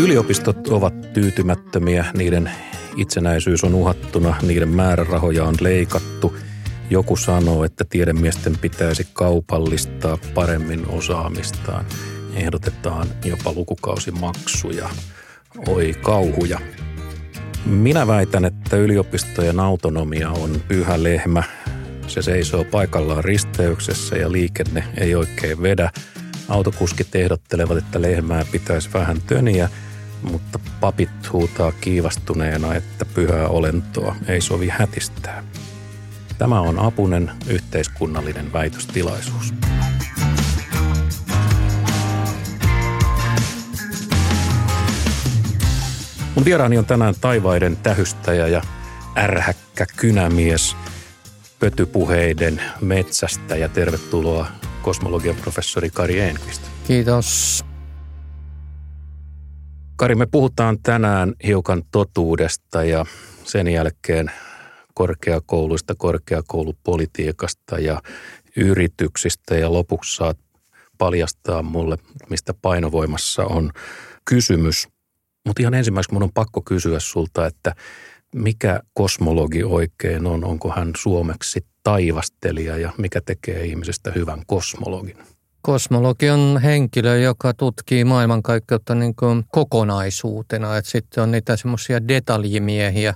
Yliopistot ovat tyytymättömiä, niiden itsenäisyys on uhattuna, niiden määrärahoja on leikattu. Joku sanoo, että tiedemiesten pitäisi kaupallistaa paremmin osaamistaan. Ehdotetaan jopa lukukausimaksuja. Oi kauhuja. Minä väitän, että yliopistojen autonomia on pyhä lehmä. Se seisoo paikallaan risteyksessä ja liikenne ei oikein vedä. Autokuskit ehdottelevat, että lehmää pitäisi vähän töniä, mutta papit huutaa kiivastuneena, että pyhää olentoa ei sovi hätistää. Tämä on apunen yhteiskunnallinen väitöstilaisuus. Mun vieraani on tänään taivaiden tähystäjä ja ärhäkkä kynämies, pötypuheiden metsästä ja tervetuloa kosmologian professori Kari Enqvist. Kiitos. Kari, me puhutaan tänään hiukan totuudesta ja sen jälkeen korkeakouluista, korkeakoulupolitiikasta ja yrityksistä ja lopuksi saat paljastaa mulle, mistä painovoimassa on kysymys. Mutta ihan ensimmäiseksi mun on pakko kysyä sulta, että mikä kosmologi oikein on? Onko hän suomeksi taivastelija ja mikä tekee ihmisestä hyvän kosmologin? Kosmologi on henkilö, joka tutkii maailmankaikkeutta niin kuin kokonaisuutena. Et sitten on niitä semmoisia detaljimiehiä,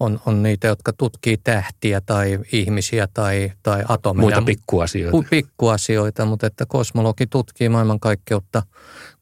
on, on niitä, jotka tutkii tähtiä tai ihmisiä tai, tai atomeja. Muita pikkuasioita. Pikkuasioita, mutta että kosmologi tutkii maailmankaikkeutta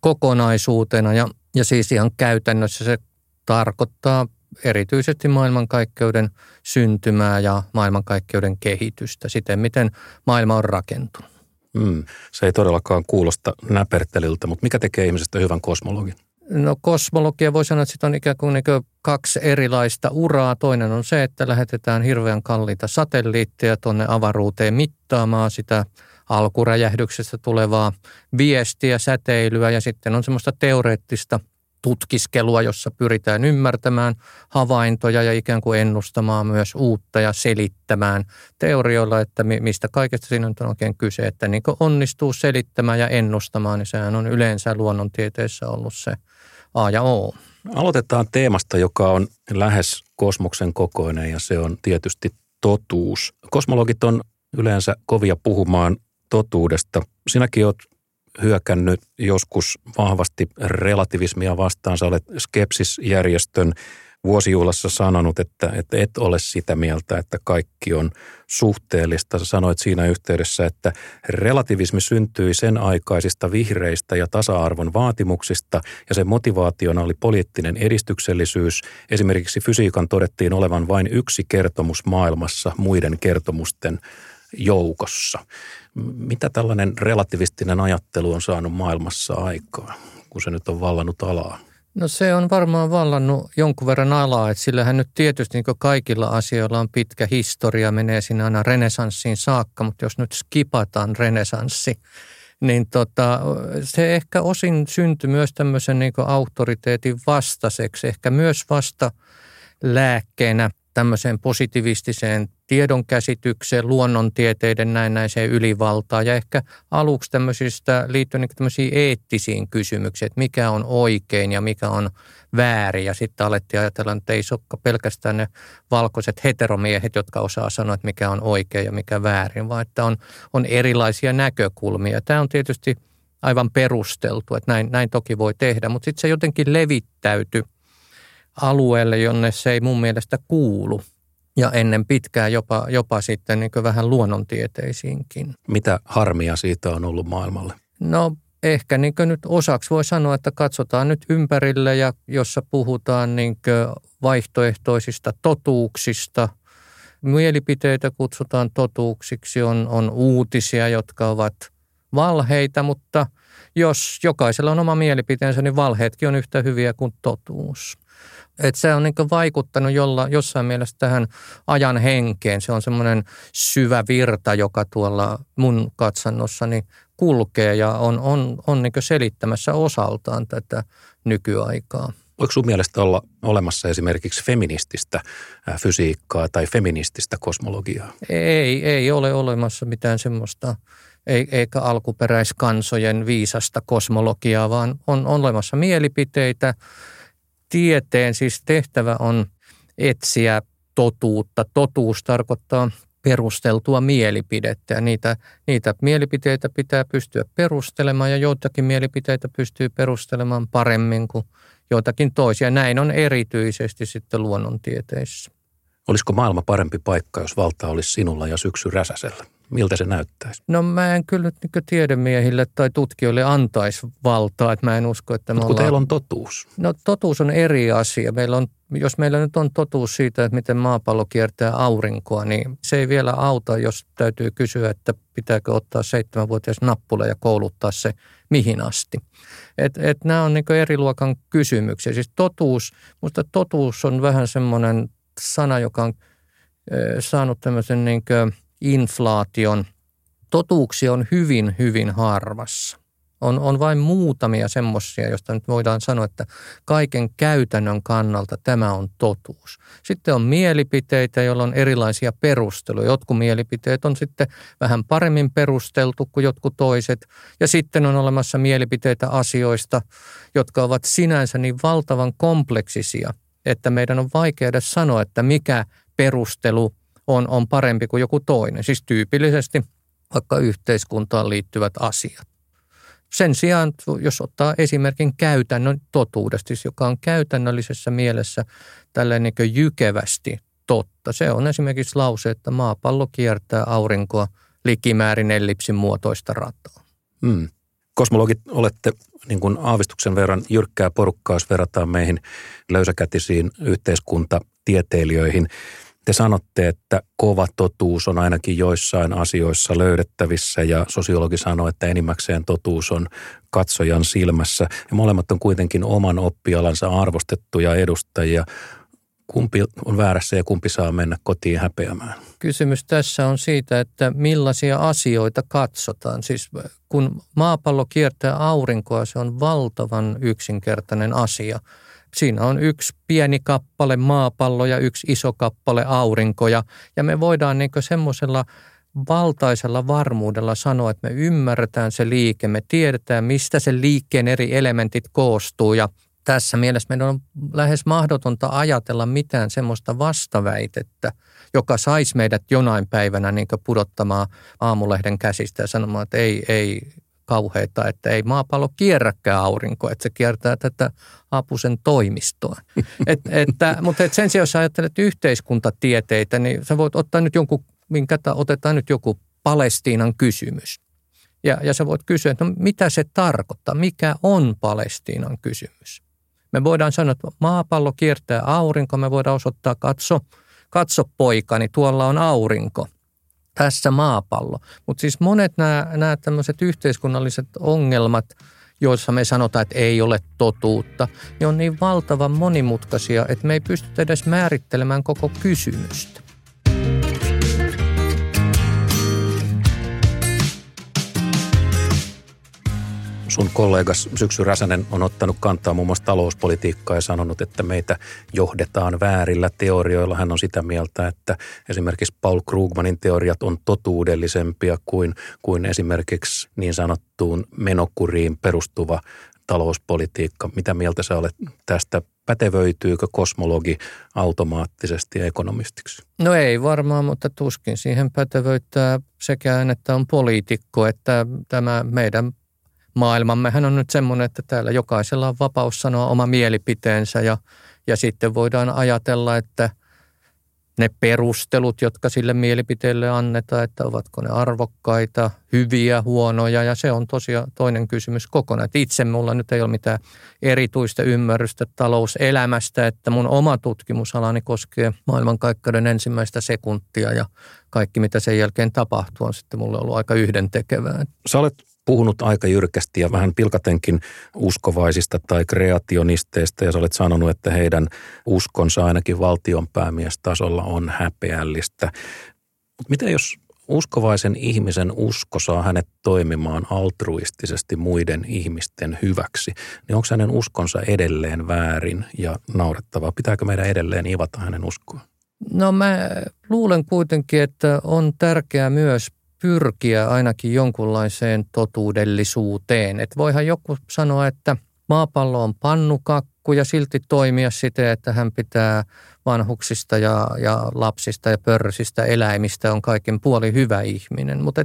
kokonaisuutena ja, ja siis ihan käytännössä se tarkoittaa erityisesti maailmankaikkeuden syntymää ja maailmankaikkeuden kehitystä, siten miten maailma on rakentunut. Mm, se ei todellakaan kuulosta näpertelyltä, mutta mikä tekee ihmisestä hyvän kosmologin? No kosmologia voi sanoa, että sit on ikään kuin, kaksi erilaista uraa. Toinen on se, että lähetetään hirveän kalliita satelliitteja tuonne avaruuteen mittaamaan sitä alkuräjähdyksestä tulevaa viestiä, säteilyä ja sitten on semmoista teoreettista – tutkiskelua, jossa pyritään ymmärtämään havaintoja ja ikään kuin ennustamaan myös uutta ja selittämään teorioilla, että mistä kaikesta siinä on oikein kyse, että niin onnistuu selittämään ja ennustamaan, niin sehän on yleensä luonnontieteessä ollut se A ja O. Aloitetaan teemasta, joka on lähes kosmoksen kokoinen ja se on tietysti totuus. Kosmologit on yleensä kovia puhumaan totuudesta. Sinäkin olet hyökännyt joskus vahvasti relativismia vastaan. Sä olet Skepsis-järjestön vuosijuhlassa sanonut, että, että et ole sitä mieltä, että kaikki on suhteellista. Sä sanoit siinä yhteydessä, että relativismi syntyi sen aikaisista vihreistä ja tasa-arvon vaatimuksista ja sen motivaationa oli poliittinen edistyksellisyys. Esimerkiksi fysiikan todettiin olevan vain yksi kertomus maailmassa muiden kertomusten joukossa. Mitä tällainen relativistinen ajattelu on saanut maailmassa aikaa, kun se nyt on vallannut alaa? No se on varmaan vallannut jonkun verran alaa, että sillähän nyt tietysti niin kaikilla asioilla on pitkä historia, menee sinne aina renesanssiin saakka, mutta jos nyt skipataan renesanssi, niin tota, se ehkä osin syntyi myös tämmöisen niin auktoriteetin vastaiseksi, ehkä myös vasta lääkkeenä tämmöiseen positivistiseen tiedonkäsitykseen, luonnontieteiden näennäiseen ylivaltaan ja ehkä aluksi tämmöisistä liittyen niin tämmöisiin eettisiin kysymyksiin, että mikä on oikein ja mikä on väärin. Ja sitten alettiin ajatella, että ei sokka pelkästään ne valkoiset heteromiehet, jotka osaa sanoa, että mikä on oikein ja mikä väärin, vaan että on, on erilaisia näkökulmia. Tämä on tietysti aivan perusteltu, että näin, näin toki voi tehdä, mutta sitten se jotenkin levittäytyi alueelle, jonne se ei mun mielestä kuulu. Ja ennen pitkää jopa, jopa sitten niin vähän luonnontieteisiinkin. Mitä harmia siitä on ollut maailmalle? No ehkä niin nyt osaksi voi sanoa, että katsotaan nyt ympärille ja jossa puhutaan niin vaihtoehtoisista totuuksista. Mielipiteitä kutsutaan totuuksiksi, on, on uutisia, jotka ovat valheita, mutta jos jokaisella on oma mielipiteensä, niin valheetkin on yhtä hyviä kuin totuus. Et se on niin vaikuttanut jolla, jossain mielessä tähän ajan henkeen. Se on semmoinen syvä virta, joka tuolla mun katsannossani kulkee ja on, on, on niin selittämässä osaltaan tätä nykyaikaa. Voiko sun mielestä olla olemassa esimerkiksi feminististä fysiikkaa tai feminististä kosmologiaa? Ei, ei ole olemassa mitään semmoista eikä alkuperäiskansojen viisasta kosmologiaa, vaan on olemassa mielipiteitä. Tieteen siis tehtävä on etsiä totuutta. Totuus tarkoittaa perusteltua mielipidettä ja niitä, niitä mielipiteitä pitää pystyä perustelemaan ja joitakin mielipiteitä pystyy perustelemaan paremmin kuin joitakin toisia. Näin on erityisesti sitten luonnontieteissä. Olisiko maailma parempi paikka, jos valta olisi sinulla ja syksy räsäsellä? Miltä se näyttäisi? No mä en kyllä niin tiedemiehille tai tutkijoille antaisi valtaa, että mä en usko, että me Mutta ollaan... teillä on totuus. No totuus on eri asia. Meillä on, jos meillä nyt on totuus siitä, että miten maapallo kiertää aurinkoa, niin se ei vielä auta, jos täytyy kysyä, että pitääkö ottaa seitsemänvuotias nappula ja kouluttaa se mihin asti. Et, et nämä on niin eri luokan kysymyksiä. Siis totuus, mutta totuus on vähän semmoinen sana, joka on saanut tämmöisen niin inflaation. Totuuksia on hyvin, hyvin harvassa. On, on vain muutamia semmoisia, joista nyt voidaan sanoa, että kaiken käytännön kannalta tämä on totuus. Sitten on mielipiteitä, joilla on erilaisia perusteluja. Jotkut mielipiteet on sitten vähän paremmin perusteltu kuin jotkut toiset. Ja sitten on olemassa mielipiteitä asioista, jotka ovat sinänsä niin valtavan kompleksisia, että meidän on vaikea edes sanoa, että mikä perustelu on, on parempi kuin joku toinen. Siis tyypillisesti vaikka yhteiskuntaan liittyvät asiat. Sen sijaan, jos ottaa esimerkin käytännön totuudesta, siis joka on käytännöllisessä mielessä tällainen niin jykevästi totta. Se on esimerkiksi lause, että maapallo kiertää aurinkoa likimäärin ellipsin muotoista rataa. Hmm. Kosmologit olette niin kuin aavistuksen verran jyrkkää porukkaa, jos verrataan meihin löysäkätisiin yhteiskuntatieteilijöihin. Te sanotte, että kova totuus on ainakin joissain asioissa löydettävissä ja sosiologi sanoo, että enimmäkseen totuus on katsojan silmässä. Ja molemmat on kuitenkin oman oppialansa arvostettuja edustajia. Kumpi on väärässä ja kumpi saa mennä kotiin häpeämään? Kysymys tässä on siitä, että millaisia asioita katsotaan. Siis kun maapallo kiertää aurinkoa, se on valtavan yksinkertainen asia – Siinä on yksi pieni kappale maapallo ja yksi iso kappale aurinkoja. Ja me voidaan niin semmoisella valtaisella varmuudella sanoa, että me ymmärretään se liike, me tiedetään, mistä se liikkeen eri elementit koostuu ja tässä mielessä meidän on lähes mahdotonta ajatella mitään semmoista vastaväitettä, joka saisi meidät jonain päivänä niin pudottamaan aamulehden käsistä ja sanomaan, että ei, ei, kauheita, että ei maapallo kierräkään aurinko, että se kiertää tätä apusen toimistoa. Et, että, mutta et sen sijaan, jos ajattelet yhteiskuntatieteitä, niin sä voit ottaa nyt jonkun, minkä otetaan nyt joku Palestiinan kysymys. Ja, ja sä voit kysyä, että no mitä se tarkoittaa, mikä on Palestiinan kysymys. Me voidaan sanoa, että maapallo kiertää aurinko, me voidaan osoittaa, katso, katso poikani, tuolla on aurinko – tässä maapallo. Mutta siis monet nämä, tämmöiset yhteiskunnalliset ongelmat, joissa me sanotaan, että ei ole totuutta, niin on niin valtavan monimutkaisia, että me ei pystytä edes määrittelemään koko kysymystä. Sun kollegas Syksy Räsänen on ottanut kantaa muun muassa talouspolitiikkaa ja sanonut, että meitä johdetaan väärillä teorioilla. Hän on sitä mieltä, että esimerkiksi Paul Krugmanin teoriat on totuudellisempia kuin, kuin esimerkiksi niin sanottuun menokuriin perustuva talouspolitiikka. Mitä mieltä sä olet tästä? Pätevöityykö kosmologi automaattisesti ekonomistiksi? No ei varmaan, mutta tuskin siihen pätevöittää sekään, että on poliitikko, että tämä meidän maailmammehän on nyt semmoinen, että täällä jokaisella on vapaus sanoa oma mielipiteensä ja, ja sitten voidaan ajatella, että ne perustelut, jotka sille mielipiteelle annetaan, että ovatko ne arvokkaita, hyviä, huonoja ja se on tosiaan toinen kysymys kokonaan. Että itse mulla nyt ei ole mitään erityistä ymmärrystä talouselämästä, että mun oma tutkimusalani koskee maailmankaikkeuden ensimmäistä sekuntia ja kaikki mitä sen jälkeen tapahtuu on sitten mulle ollut aika yhdentekevää. Sä olet puhunut aika jyrkästi ja vähän pilkatenkin uskovaisista tai kreationisteista ja sä olet sanonut, että heidän uskonsa ainakin valtionpäämiestasolla on häpeällistä. Mutta mitä jos uskovaisen ihmisen usko saa hänet toimimaan altruistisesti muiden ihmisten hyväksi, niin onko hänen uskonsa edelleen väärin ja naurettavaa? Pitääkö meidän edelleen ivata hänen uskoa? No mä luulen kuitenkin, että on tärkeää myös pyrkiä ainakin jonkunlaiseen totuudellisuuteen. Että voihan joku sanoa, että maapallo on pannukakku ja silti toimia siten, että hän pitää vanhuksista ja, ja lapsista ja pörrysistä eläimistä on kaiken puoli hyvä ihminen. Mutta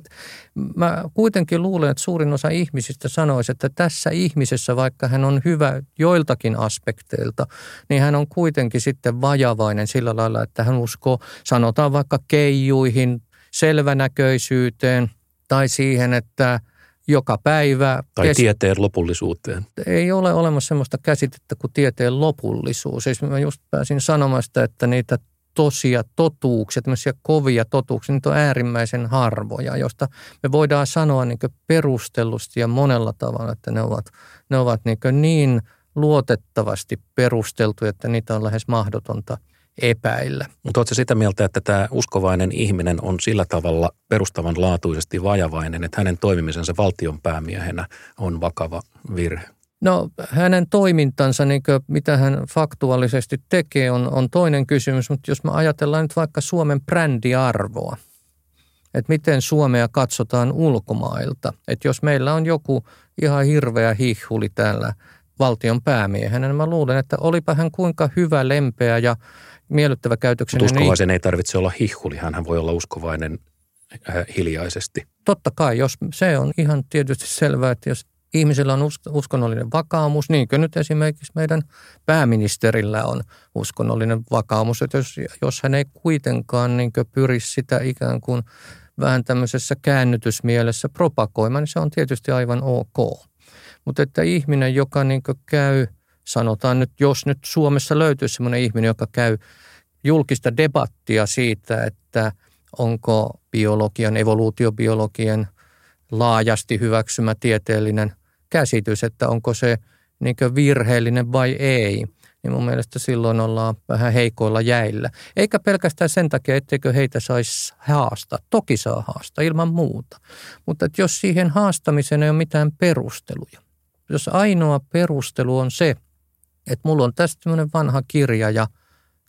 mä kuitenkin luulen, että suurin osa ihmisistä sanoisi, että tässä ihmisessä, vaikka hän on hyvä joiltakin aspekteilta, niin hän on kuitenkin sitten vajavainen sillä lailla, että hän uskoo, sanotaan vaikka keijuihin, selvänäköisyyteen tai siihen, että joka päivä. Tai kes... tieteen lopullisuuteen. Ei ole olemassa sellaista käsitettä kuin tieteen lopullisuus. Siis mä just pääsin sanomasta, että niitä tosia totuuksia, tämmöisiä kovia totuuksia, niitä on äärimmäisen harvoja, josta me voidaan sanoa niin perustellusti ja monella tavalla, että ne ovat, ne ovat niin, niin luotettavasti perusteltuja, että niitä on lähes mahdotonta – epäillä. Mutta oletko sitä mieltä, että tämä uskovainen ihminen on sillä tavalla perustavanlaatuisesti vajavainen, että hänen toimimisensa valtion päämiehenä on vakava virhe? No hänen toimintansa, niin kuin, mitä hän faktuaalisesti tekee, on, on toinen kysymys. Mutta jos me ajatellaan nyt vaikka Suomen brändiarvoa, että miten Suomea katsotaan ulkomailta. Että jos meillä on joku ihan hirveä hihuli täällä valtion päämiehenä, niin mä luulen, että olipa hän kuinka hyvä, lempeä ja miellyttävä käytöksen. Mutta uskovaisen niin, ei tarvitse olla hihuli, hän voi olla uskovainen äh, hiljaisesti. Totta kai, jos se on ihan tietysti selvää, että jos ihmisellä on uskonnollinen vakaumus, niin kuin nyt esimerkiksi meidän pääministerillä on uskonnollinen vakaumus, että jos, jos hän ei kuitenkaan niin pyri sitä ikään kuin vähän tämmöisessä käännytysmielessä propagoimaan, niin se on tietysti aivan ok. Mutta että ihminen, joka niin käy – sanotaan nyt, jos nyt Suomessa löytyisi sellainen ihminen, joka käy julkista debattia siitä, että onko biologian, evoluutiobiologian laajasti hyväksymä tieteellinen käsitys, että onko se niin virheellinen vai ei, niin mun mielestä silloin ollaan vähän heikoilla jäillä. Eikä pelkästään sen takia, etteikö heitä saisi haastaa. Toki saa haastaa ilman muuta. Mutta jos siihen haastamiseen ei ole mitään perusteluja, jos ainoa perustelu on se, että mulla on tästä tämmöinen vanha kirja ja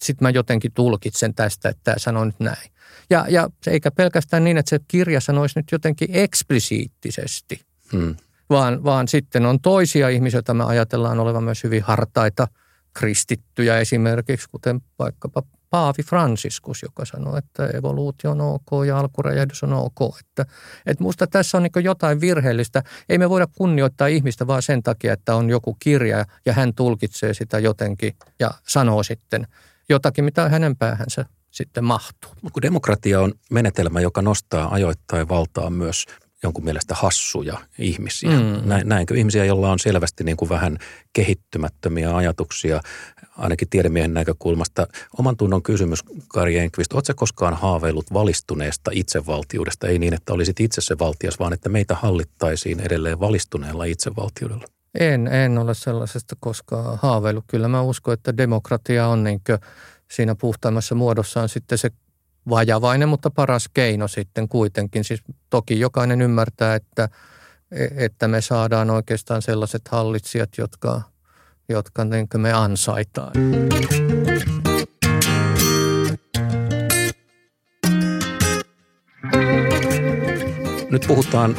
sitten mä jotenkin tulkitsen tästä, että tämä sanoo nyt näin. Ja, ja eikä pelkästään niin, että se kirja sanoisi nyt jotenkin eksplisiittisesti, hmm. vaan, vaan sitten on toisia ihmisiä, joita me ajatellaan olevan myös hyvin hartaita kristittyjä esimerkiksi, kuten vaikkapa Paavi Franciscus, joka sanoi, että evoluutio on ok ja alkuräjähdys on ok. Että, että musta tässä on niin jotain virheellistä. Ei me voida kunnioittaa ihmistä vaan sen takia, että on joku kirja ja hän tulkitsee sitä jotenkin ja sanoo sitten jotakin, mitä hänen päähänsä sitten mahtuu. Kun demokratia on menetelmä, joka nostaa ajoittain valtaa myös jonkun mielestä hassuja ihmisiä. Mm. Näinkö ihmisiä, joilla on selvästi niin kuin vähän kehittymättömiä ajatuksia, ainakin tiedemiehen näkökulmasta. Oman tunnon kysymys, Kari Enqvist, oletko koskaan haaveillut valistuneesta itsevaltiudesta? Ei niin, että olisit itse se valtias, vaan että meitä hallittaisiin edelleen valistuneella itsevaltiudella. En, en ole sellaisesta koskaan haaveillut. Kyllä mä uskon, että demokratia on niin siinä puhtaimmassa muodossaan sitten se vajavainen, mutta paras keino sitten kuitenkin. Siis toki jokainen ymmärtää, että, että me saadaan oikeastaan sellaiset hallitsijat, jotka, jotka niin me ansaitaan. Nyt puhutaan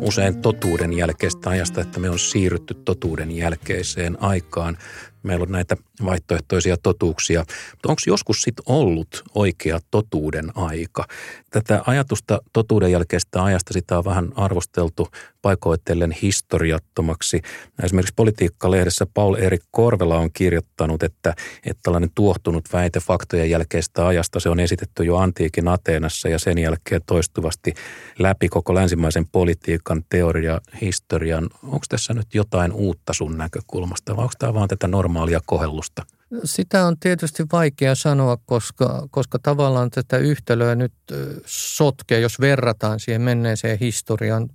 usein totuuden jälkeistä ajasta, että me on siirrytty totuuden jälkeiseen aikaan meillä on näitä vaihtoehtoisia totuuksia. Mutta onko joskus sitten ollut oikea totuuden aika? Tätä ajatusta totuuden jälkeistä ajasta sitä on vähän arvosteltu paikoitellen historiattomaksi. Esimerkiksi politiikkalehdessä Paul Erik Korvela on kirjoittanut, että, että tällainen tuohtunut väite faktojen jälkeistä ajasta, se on esitetty jo antiikin Ateenassa ja sen jälkeen toistuvasti läpi koko länsimaisen politiikan teoria, historian. Onko tässä nyt jotain uutta sun näkökulmasta vai onko tämä vaan tätä normaalia kohellusta? Sitä on tietysti vaikea sanoa, koska, koska tavallaan tätä yhtälöä nyt sotkee, jos verrataan siihen menneeseen historiaan.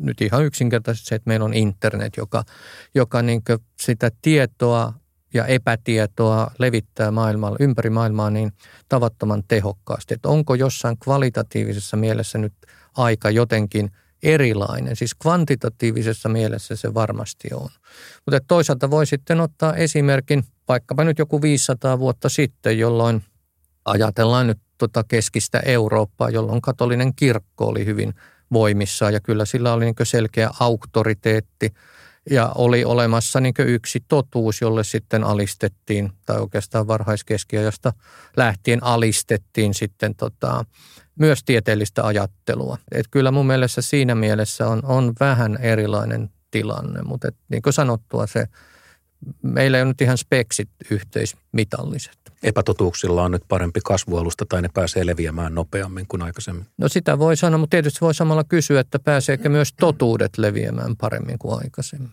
Nyt ihan yksinkertaisesti se, että meillä on internet, joka, joka niin sitä tietoa ja epätietoa levittää maailmalla, ympäri maailmaa niin tavattoman tehokkaasti. Että onko jossain kvalitatiivisessa mielessä nyt aika jotenkin erilainen. Siis kvantitatiivisessa mielessä se varmasti on. Mutta toisaalta voi sitten ottaa esimerkin – vaikkapa nyt joku 500 vuotta sitten, jolloin ajatellaan nyt tota keskistä Eurooppaa, jolloin katolinen kirkko oli hyvin voimissaan ja kyllä sillä oli niin selkeä auktoriteetti ja oli olemassa niin yksi totuus, jolle sitten alistettiin, tai oikeastaan varhaiskeskiajasta lähtien alistettiin sitten tota, myös tieteellistä ajattelua. Et kyllä mun mielestä siinä mielessä on, on vähän erilainen tilanne, mutta et, niin kuin sanottua se, meillä ei ole nyt ihan speksit yhteismitalliset. Epätotuuksilla on nyt parempi kasvualusta tai ne pääsee leviämään nopeammin kuin aikaisemmin? No sitä voi sanoa, mutta tietysti voi samalla kysyä, että pääseekö myös totuudet leviämään paremmin kuin aikaisemmin.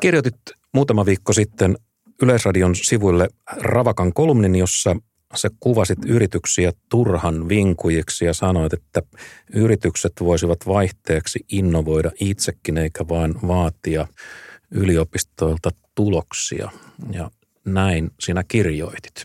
Kirjoitit muutama viikko sitten Yleisradion sivuille Ravakan kolumnin, jossa sä kuvasit yrityksiä turhan vinkujiksi ja sanoit, että yritykset voisivat vaihteeksi innovoida itsekin eikä vain vaatia yliopistoilta tuloksia. Ja näin sinä kirjoitit.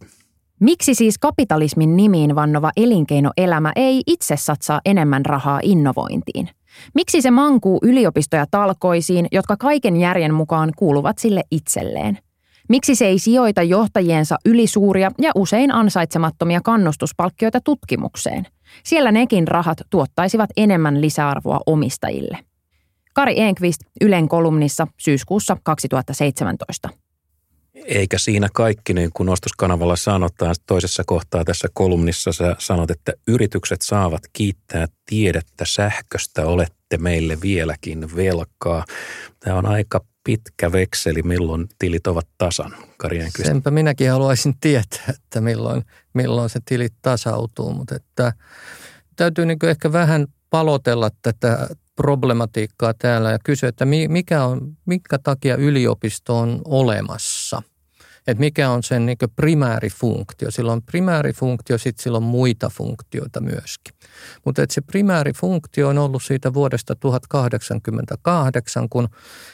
Miksi siis kapitalismin nimiin vannova elinkeinoelämä ei itse satsaa enemmän rahaa innovointiin? Miksi se mankuu yliopistoja talkoisiin, jotka kaiken järjen mukaan kuuluvat sille itselleen? Miksi se ei sijoita johtajiensa ylisuuria ja usein ansaitsemattomia kannustuspalkkioita tutkimukseen? Siellä nekin rahat tuottaisivat enemmän lisäarvoa omistajille. Kari Enqvist Ylen kolumnissa syyskuussa 2017. Eikä siinä kaikki, niin kuin nostuskanavalla sanotaan toisessa kohtaa tässä kolumnissa, sä sanot, että yritykset saavat kiittää tiedettä sähköstä, olette meille vieläkin velkaa. Tämä on aika pitkä vekseli, milloin tilit ovat tasan, Kari Enqvist. Senpä minäkin haluaisin tietää, että milloin, milloin se tilit tasautuu, mutta että täytyy niin ehkä vähän palotella tätä problematiikkaa täällä ja kysyä, että mikä on, minkä takia yliopisto on olemassa. Että mikä on sen niin primäärifunktio. Sillä on primäärifunktio, sitten sillä on muita funktioita myöskin. Mutta se primäärifunktio on ollut siitä vuodesta 1088, kun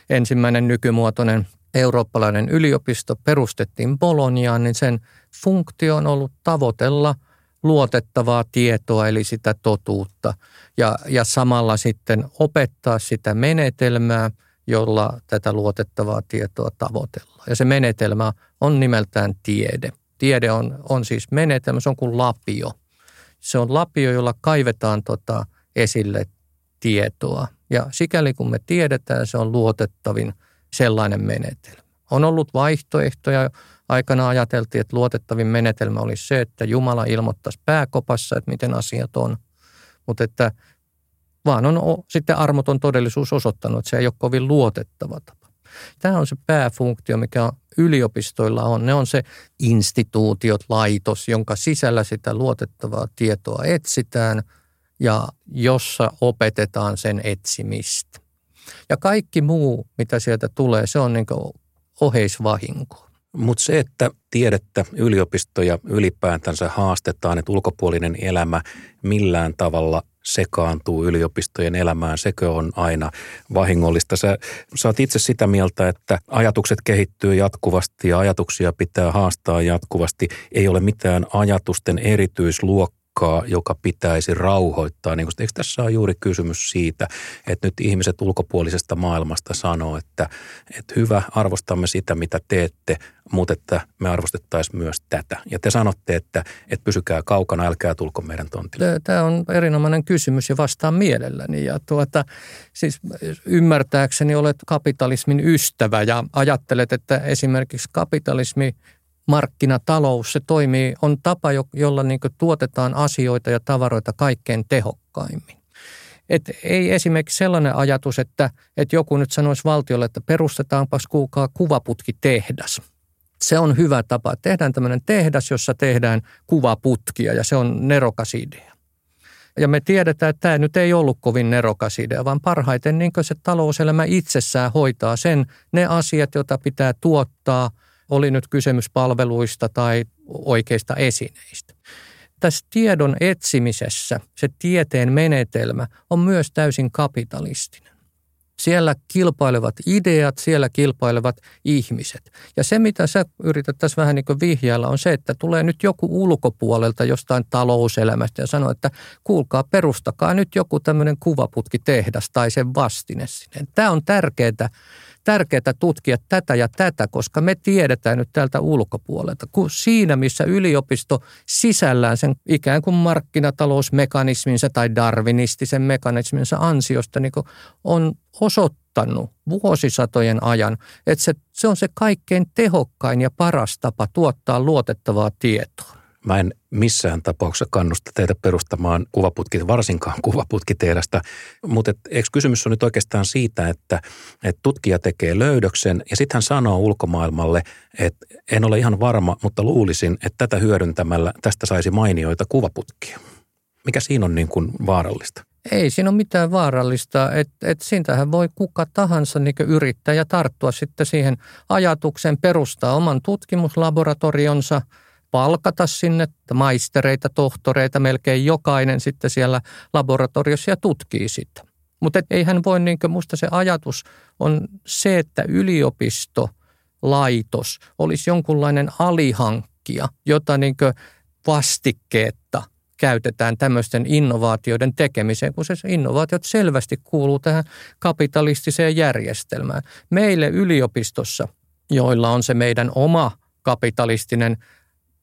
ensimmäinen nykymuotoinen eurooppalainen yliopisto perustettiin Boloniaan, niin sen funktio on ollut tavoitella – luotettavaa tietoa, eli sitä totuutta, ja, ja samalla sitten opettaa sitä menetelmää, jolla tätä luotettavaa tietoa tavoitellaan. Ja se menetelmä on nimeltään tiede. Tiede on, on siis menetelmä, se on kuin lapio. Se on lapio, jolla kaivetaan tota esille tietoa. Ja sikäli kun me tiedetään, se on luotettavin sellainen menetelmä. On ollut vaihtoehtoja, Aikana ajateltiin, että luotettavin menetelmä olisi se, että Jumala ilmoittaisi pääkopassa, että miten asiat on. Mutta että vaan on sitten armoton todellisuus osoittanut, että se ei ole kovin luotettava tapa. Tämä on se pääfunktio, mikä yliopistoilla on. Ne on se instituutiot, laitos, jonka sisällä sitä luotettavaa tietoa etsitään ja jossa opetetaan sen etsimistä. Ja kaikki muu, mitä sieltä tulee, se on niin oheisvahinko. Mutta se, että tiedettä, yliopistoja ylipäätänsä haastetaan, että ulkopuolinen elämä millään tavalla sekaantuu yliopistojen elämään, sekö on aina vahingollista. Sä, sä oot itse sitä mieltä, että ajatukset kehittyy jatkuvasti ja ajatuksia pitää haastaa jatkuvasti. Ei ole mitään ajatusten erityisluokkaa uhkaa, joka pitäisi rauhoittaa. Niin eikö tässä ole juuri kysymys siitä, että nyt ihmiset ulkopuolisesta maailmasta sanoo, että, että hyvä, arvostamme sitä, mitä teette, mutta että me arvostettaisiin myös tätä. Ja te sanotte, että, että pysykää kaukana, älkää tulko meidän tontille. Tämä on erinomainen kysymys ja vastaan mielelläni. Ja tuota, siis ymmärtääkseni olet kapitalismin ystävä ja ajattelet, että esimerkiksi kapitalismi markkinatalous, se toimii, on tapa, jolla niin tuotetaan asioita ja tavaroita kaikkein tehokkaimmin. Et ei esimerkiksi sellainen ajatus, että, että joku nyt sanoisi valtiolle, että perustetaanpas kuvaputki tehdas. Se on hyvä tapa. Tehdään tämmöinen tehdas, jossa tehdään kuvaputkia ja se on nerokas idea. Ja me tiedetään, että tämä nyt ei ollut kovin nerokas idea, vaan parhaiten niin se talouselämä itsessään hoitaa sen, ne asiat, joita pitää tuottaa – oli nyt kysymys palveluista tai oikeista esineistä. Tässä tiedon etsimisessä se tieteen menetelmä on myös täysin kapitalistinen. Siellä kilpailevat ideat, siellä kilpailevat ihmiset. Ja se, mitä sä yrität tässä vähän niin kuin vihjailla, on se, että tulee nyt joku ulkopuolelta jostain talouselämästä ja sanoo, että kuulkaa, perustakaa nyt joku tämmöinen kuvaputki tehdas tai sen vastine sinne. Tämä on tärkeää tärkeää tutkia tätä ja tätä, koska me tiedetään nyt täältä ulkopuolelta. Kun siinä, missä yliopisto sisällään sen ikään kuin markkinatalousmekanisminsa tai darwinistisen mekanisminsa ansiosta niin on osoittanut vuosisatojen ajan, että se, se on se kaikkein tehokkain ja paras tapa tuottaa luotettavaa tietoa. Mä en missään tapauksessa kannusta teitä perustamaan kuvaputki, varsinkaan kuvaputkitehdasta, mutta eikö kysymys on nyt oikeastaan siitä, että et tutkija tekee löydöksen ja sitten hän sanoo ulkomaailmalle, että en ole ihan varma, mutta luulisin, että tätä hyödyntämällä tästä saisi mainioita kuvaputkia. Mikä siinä on niin kuin vaarallista? Ei siinä ole mitään vaarallista, että et siitähän voi kuka tahansa niin yrittäjä tarttua sitten siihen ajatukseen, perustaa oman tutkimuslaboratorionsa – palkata sinne maistereita, tohtoreita, melkein jokainen sitten siellä laboratoriossa ja tutkii sitä. Mutta ei hän voi, niin kuin, musta se ajatus on se, että yliopisto, laitos olisi jonkunlainen alihankkija, jota niin vastikkeetta käytetään tämmöisten innovaatioiden tekemiseen, kun se innovaatiot selvästi kuuluu tähän kapitalistiseen järjestelmään. Meille yliopistossa, joilla on se meidän oma kapitalistinen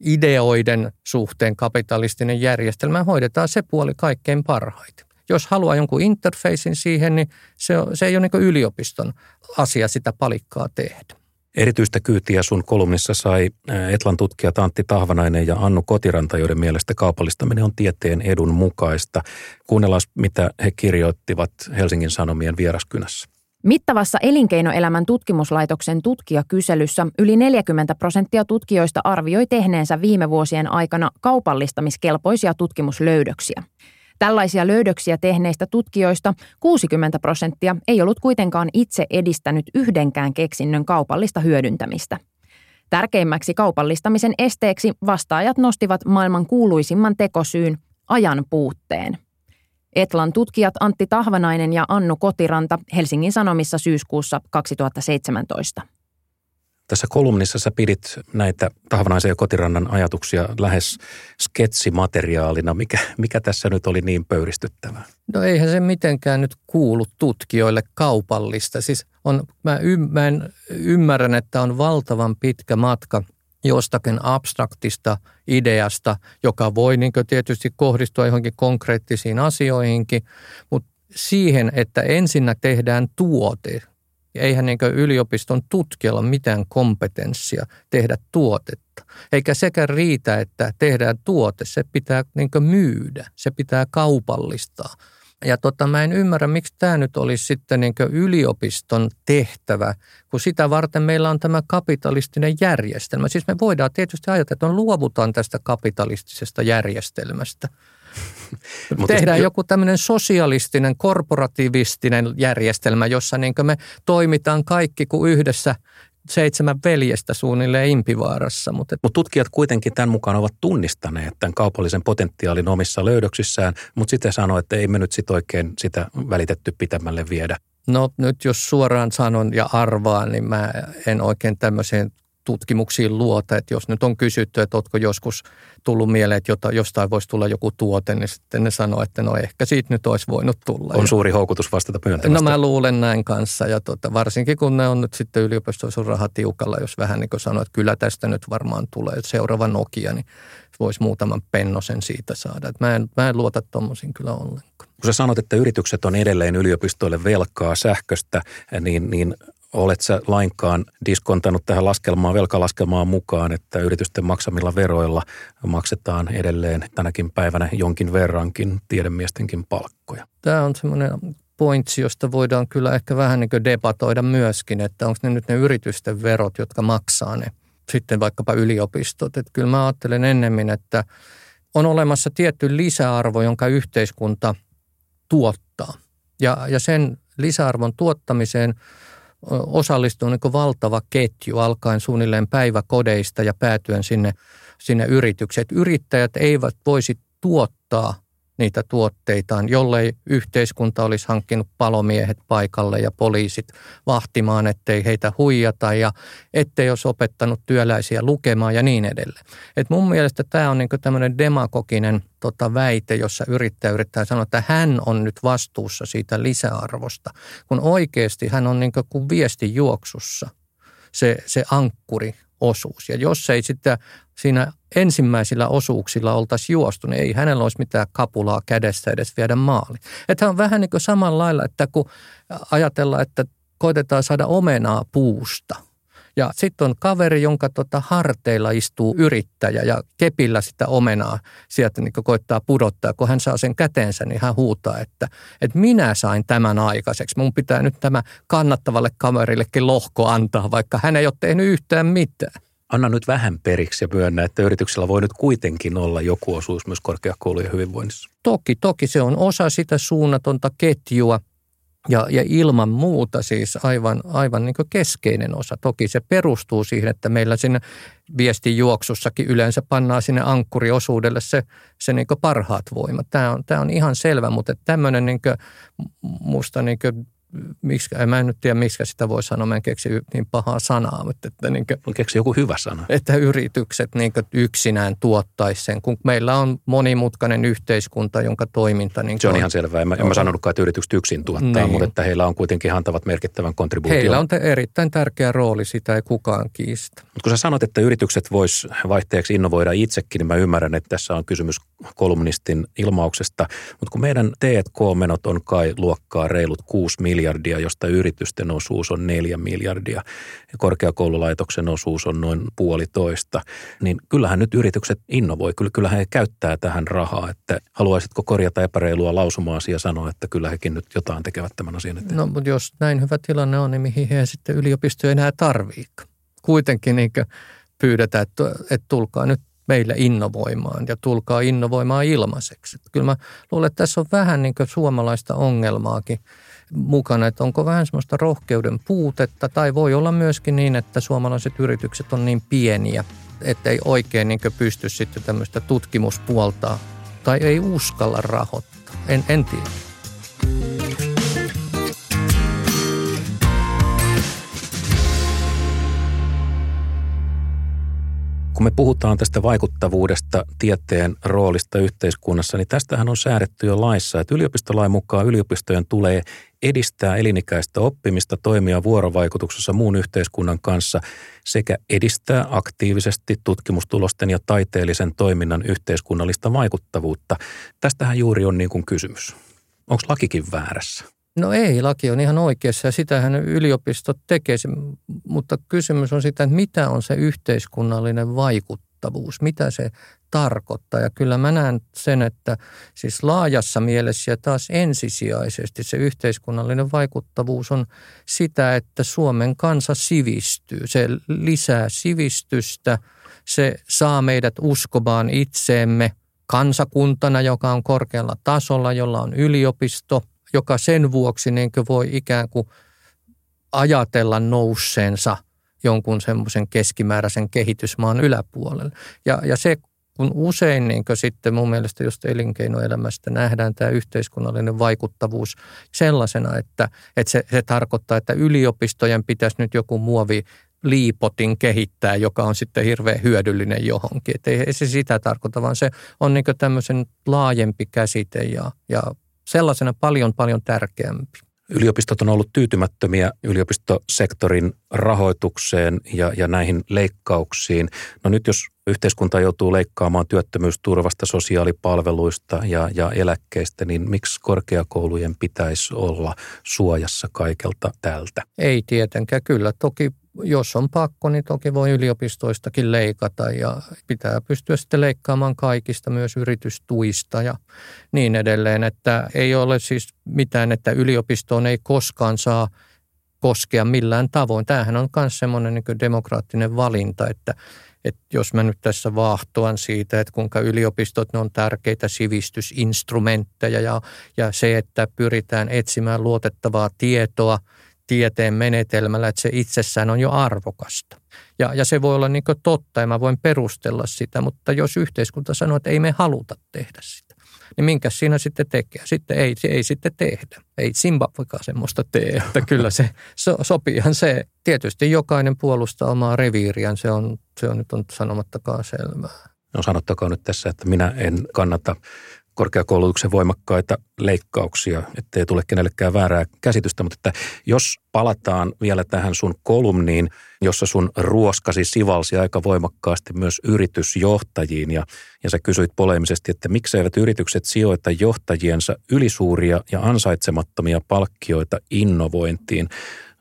ideoiden suhteen kapitalistinen järjestelmä, hoidetaan se puoli kaikkein parhaiten. Jos haluaa jonkun interfeisin siihen, niin se, se ei ole niin yliopiston asia sitä palikkaa tehdä. Erityistä kyytiä sun kolumnissa sai Etlan tutkijat Antti Tahvanainen ja Annu Kotiranta, joiden mielestä kaupallistaminen on tieteen edun mukaista. Kuunnellaan, mitä he kirjoittivat Helsingin Sanomien vieraskynässä. Mittavassa elinkeinoelämän tutkimuslaitoksen tutkijakyselyssä yli 40 prosenttia tutkijoista arvioi tehneensä viime vuosien aikana kaupallistamiskelpoisia tutkimuslöydöksiä. Tällaisia löydöksiä tehneistä tutkijoista 60 prosenttia ei ollut kuitenkaan itse edistänyt yhdenkään keksinnön kaupallista hyödyntämistä. Tärkeimmäksi kaupallistamisen esteeksi vastaajat nostivat maailman kuuluisimman tekosyyn ajan puutteen – Etlan tutkijat Antti Tahvanainen ja Annu Kotiranta Helsingin Sanomissa syyskuussa 2017. Tässä kolumnissa sä pidit näitä Tahvanaisen ja Kotirannan ajatuksia lähes sketsimateriaalina. Mikä, mikä tässä nyt oli niin pöyristyttävää? No eihän se mitenkään nyt kuulu tutkijoille kaupallista. Siis on, mä, y, mä en ymmärrän, että on valtavan pitkä matka – jostakin abstraktista ideasta, joka voi niin tietysti kohdistua johonkin konkreettisiin asioihinkin, mutta siihen, että ensinnä tehdään tuote. Eihän niin yliopiston tutkijalla mitään kompetenssia tehdä tuotetta. Eikä sekä riitä, että tehdään tuote, se pitää niin myydä, se pitää kaupallistaa – ja tota, mä en ymmärrä, miksi tämä nyt olisi sitten niin yliopiston tehtävä, kun sitä varten meillä on tämä kapitalistinen järjestelmä. Siis me voidaan tietysti ajatella, että luovutaan tästä kapitalistisesta järjestelmästä. Tehdään joku tämmöinen sosialistinen, korporativistinen järjestelmä, jossa niin me toimitaan kaikki kuin yhdessä seitsemän veljestä suunnilleen Impivaarassa. Mutta Mut tutkijat kuitenkin tämän mukaan ovat tunnistaneet tämän kaupallisen potentiaalin omissa löydöksissään, mutta sitten sanoo, että ei me nyt sit oikein sitä välitetty pitämälle viedä. No nyt jos suoraan sanon ja arvaan, niin mä en oikein tämmöiseen tutkimuksiin luota, että jos nyt on kysytty, että oletko joskus tullut mieleen, että jota, jostain voisi tulla joku tuote, niin sitten ne sanoo, että no ehkä siitä nyt olisi voinut tulla. On suuri houkutus vastata myöntämästä. No mä luulen näin kanssa ja tota, varsinkin kun ne on nyt sitten yliopistoissa raha tiukalla, jos vähän niin kuin sanoo, että kyllä tästä nyt varmaan tulee seuraava Nokia, niin voisi muutaman pennosen siitä saada. Et mä, en, mä en luota tuommoisiin kyllä ollenkaan. Kun sä sanot, että yritykset on edelleen yliopistoille velkaa sähköstä, niin, niin Olet sä lainkaan diskontanut tähän laskelmaan, velkalaskelmaan mukaan, että yritysten maksamilla veroilla maksetaan edelleen tänäkin päivänä jonkin verrankin tiedemiestenkin palkkoja? Tämä on semmoinen pointsi, josta voidaan kyllä ehkä vähän niin debatoida myöskin, että onko ne nyt ne yritysten verot, jotka maksaa ne sitten vaikkapa yliopistot. Että kyllä mä ajattelen ennemmin, että on olemassa tietty lisäarvo, jonka yhteiskunta tuottaa. Ja, ja sen lisäarvon tuottamiseen – osallistuu niin valtava ketju alkaen suunnilleen päiväkodeista ja päätyen sinne, sinne yritykseen. Yrittäjät eivät voisi tuottaa niitä tuotteitaan, jollei yhteiskunta olisi hankkinut palomiehet paikalle ja poliisit vahtimaan, ettei heitä huijata ja ettei olisi opettanut työläisiä lukemaan ja niin edelleen. Et mun mielestä tämä on niinku tämmöinen demagoginen tota, väite, jossa yrittäjä yrittää sanoa, että hän on nyt vastuussa siitä lisäarvosta, kun oikeasti hän on niinku kuin viestijuoksussa se, se ankkuri osuus. Ja jos ei sitten siinä ensimmäisillä osuuksilla oltaisi juostu, niin ei hänellä olisi mitään kapulaa kädessä edes viedä maali. Että on vähän niin kuin samalla lailla, että kun ajatellaan, että koitetaan saada omenaa puusta – ja sitten on kaveri, jonka tota harteilla istuu yrittäjä ja kepillä sitä omenaa sieltä niin koittaa pudottaa. Kun hän saa sen käteensä, niin hän huutaa, että, että minä sain tämän aikaiseksi. Mun pitää nyt tämä kannattavalle kaverillekin lohko antaa, vaikka hän ei ole tehnyt yhtään mitään anna nyt vähän periksi ja myönnä, että yrityksellä voi nyt kuitenkin olla joku osuus myös korkeakoulujen hyvinvoinnissa. Toki, toki se on osa sitä suunnatonta ketjua, ja, ja ilman muuta siis aivan, aivan niin keskeinen osa. Toki se perustuu siihen, että meillä sinne viestin juoksussakin yleensä pannaan sinne ankkuriosuudelle se, se niin parhaat voimat. Tämä on, tämä on ihan selvä, mutta tämmöinen niin musta niin miksi, mä en nyt tiedä, miksi sitä voi sanoa, mä en keksi niin pahaa sanaa. Mutta että niin kuin, keksi joku hyvä sana. Että yritykset niin yksinään tuottaisi sen, kun meillä on monimutkainen yhteiskunta, jonka toiminta... Niin Se on ihan selvää. En mä, en mä sanonutkaan, että yritykset yksin tuottaa, niin. mutta että heillä on kuitenkin antavat merkittävän kontribuution. Heillä on erittäin tärkeä rooli, sitä ei kukaan kiistä. Mutta kun sä sanot, että yritykset vois vaihteeksi innovoida itsekin, niin mä ymmärrän, että tässä on kysymys kolumnistin ilmauksesta. Mutta kun meidän T&K-menot on kai luokkaa reilut 6 miljoonaa, miljardia, josta yritysten osuus on neljä miljardia ja korkeakoululaitoksen osuus on noin puolitoista, niin kyllähän nyt yritykset innovoi, kyllähän he käyttää tähän rahaa, että haluaisitko korjata epäreilua lausumaasi ja sanoa, että kyllä hekin nyt jotain tekevät tämän asian eteen. No, mutta jos näin hyvä tilanne on, niin mihin he sitten yliopistoja enää tarvii? Kuitenkin niin pyydetään, että, että tulkaa nyt meille innovoimaan ja tulkaa innovoimaan ilmaiseksi. Kyllä mä luulen, että tässä on vähän niin suomalaista ongelmaakin mukana, että onko vähän semmoista rohkeuden puutetta tai voi olla myöskin niin, että suomalaiset yritykset on niin pieniä, että ei oikein niin pysty sitten tämmöistä tutkimuspuolta tai ei uskalla rahoittaa. En, en tiedä. Kun me puhutaan tästä vaikuttavuudesta, tieteen roolista yhteiskunnassa, niin tästähän on säädetty jo laissa, että yliopistolain mukaan yliopistojen tulee edistää elinikäistä oppimista, toimia vuorovaikutuksessa muun yhteiskunnan kanssa sekä edistää aktiivisesti tutkimustulosten ja taiteellisen toiminnan yhteiskunnallista vaikuttavuutta. Tästähän juuri on niin kuin kysymys. Onko lakikin väärässä? No ei, laki on ihan oikeassa ja sitähän yliopistot tekee, mutta kysymys on sitä, että mitä on se yhteiskunnallinen vaikuttavuus, mitä se tarkoittaa. Ja kyllä mä näen sen, että siis laajassa mielessä ja taas ensisijaisesti se yhteiskunnallinen vaikuttavuus on sitä, että Suomen kansa sivistyy. Se lisää sivistystä, se saa meidät uskomaan itseemme kansakuntana, joka on korkealla tasolla, jolla on yliopisto, joka sen vuoksi niin voi ikään kuin ajatella nousseensa jonkun semmoisen keskimääräisen kehitysmaan yläpuolelle. Ja, ja se kun usein niin sitten mun mielestä just elinkeinoelämästä nähdään tämä yhteiskunnallinen vaikuttavuus sellaisena, että, että se, se tarkoittaa, että yliopistojen pitäisi nyt joku muovi liipotin kehittää, joka on sitten hirveän hyödyllinen johonkin. Että ei se sitä tarkoita, vaan se on niin tämmöisen laajempi käsite ja, ja sellaisena paljon paljon tärkeämpi. Yliopistot on ollut tyytymättömiä yliopistosektorin rahoitukseen ja, ja näihin leikkauksiin. No nyt jos yhteiskunta joutuu leikkaamaan työttömyysturvasta, sosiaalipalveluista ja, ja eläkkeistä, niin miksi korkeakoulujen pitäisi olla suojassa kaikelta tältä? Ei tietenkään. Kyllä toki jos on pakko, niin toki voi yliopistoistakin leikata ja pitää pystyä sitten leikkaamaan kaikista myös yritystuista ja niin edelleen. Että ei ole siis mitään, että yliopistoon ei koskaan saa koskea millään tavoin. Tämähän on myös semmoinen niin demokraattinen valinta, että, että jos mä nyt tässä vaahtoan siitä, että kuinka yliopistot ne on tärkeitä sivistysinstrumentteja ja, ja se, että pyritään etsimään luotettavaa tietoa – tieteen menetelmällä, että se itsessään on jo arvokasta. Ja, ja se voi olla niin totta ja mä voin perustella sitä, mutta jos yhteiskunta sanoo, että ei me haluta tehdä sitä, niin minkä siinä sitten tekee? Sitten ei, ei sitten tehdä. Ei Zimbabwekaan semmoista tee, että kyllä se so, sopiihan se. Tietysti jokainen puolustaa omaa reviiriään, se on, se on nyt on sanomattakaan selvää. No sanottakaa nyt tässä, että minä en kannata korkeakoulutuksen voimakkaita leikkauksia, ettei tule kenellekään väärää käsitystä, mutta että jos palataan vielä tähän sun kolumniin, jossa sun ruoskasi sivalsi aika voimakkaasti myös yritysjohtajiin ja, ja sä kysyit poleemisesti, että mikseivät yritykset sijoita johtajiensa ylisuuria ja ansaitsemattomia palkkioita innovointiin.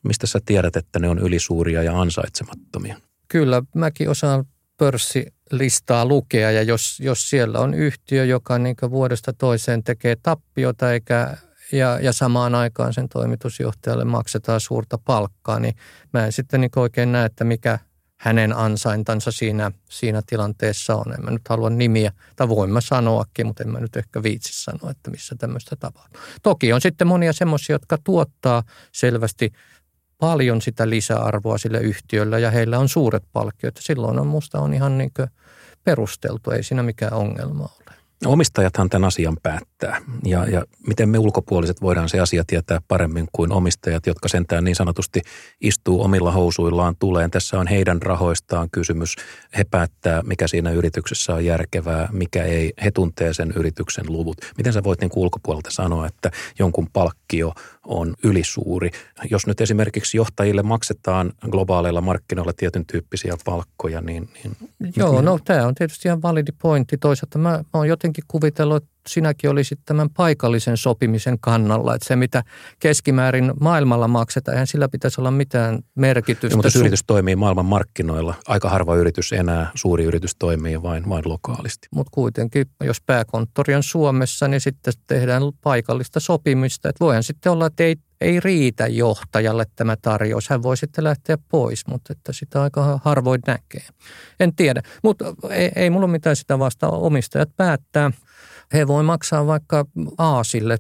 Mistä sä tiedät, että ne on ylisuuria ja ansaitsemattomia? Kyllä, mäkin osaan pörssilistaa lukea ja jos, jos siellä on yhtiö, joka niin vuodesta toiseen tekee tappiota eikä, ja, ja samaan aikaan sen toimitusjohtajalle maksetaan suurta palkkaa, niin mä en sitten niin oikein näe, että mikä hänen ansaintansa siinä, siinä tilanteessa on. En mä nyt halua nimiä, tai voin mä sanoakin, mutta en mä nyt ehkä viitsi sanoa, että missä tämmöistä tapahtuu. Toki on sitten monia semmoisia, jotka tuottaa selvästi paljon sitä lisäarvoa sille yhtiölle ja heillä on suuret palkkiot. Silloin on musta on ihan niin perusteltu, ei siinä mikään ongelma ole. Omistajathan tämän asian päättää ja, ja miten me ulkopuoliset voidaan se asia tietää paremmin kuin omistajat, jotka sentään niin sanotusti istuu omilla housuillaan tuleen. Tässä on heidän rahoistaan kysymys. He päättää, mikä siinä yrityksessä on järkevää, mikä ei. He tuntee sen yrityksen luvut. Miten sä voit niin ulkopuolelta sanoa, että jonkun palkkio on ylisuuri? Jos nyt esimerkiksi johtajille maksetaan globaaleilla markkinoilla tietyn tyyppisiä palkkoja, niin... niin Joo, no tämä on tietysti ihan validi pointti. Toisaalta mä, mä oon jotenkin kuvitellut, että sinäkin olisit tämän paikallisen sopimisen kannalla, että se mitä keskimäärin maailmalla maksetaan, eihän sillä pitäisi olla mitään merkitystä. Ja, mutta jos yritys toimii maailman markkinoilla, aika harva yritys enää, suuri yritys toimii vain, vain lokaalisti. Mutta kuitenkin, jos pääkonttori on Suomessa, niin sitten tehdään paikallista sopimista. Että voihan sitten olla, että ei, ei riitä johtajalle tämä tarjous. Hän voi sitten lähteä pois, mutta että sitä aika harvoin näkee. En tiedä, mutta ei, ei mulla mitään sitä vasta omistajat päättää – he voi maksaa vaikka Aasille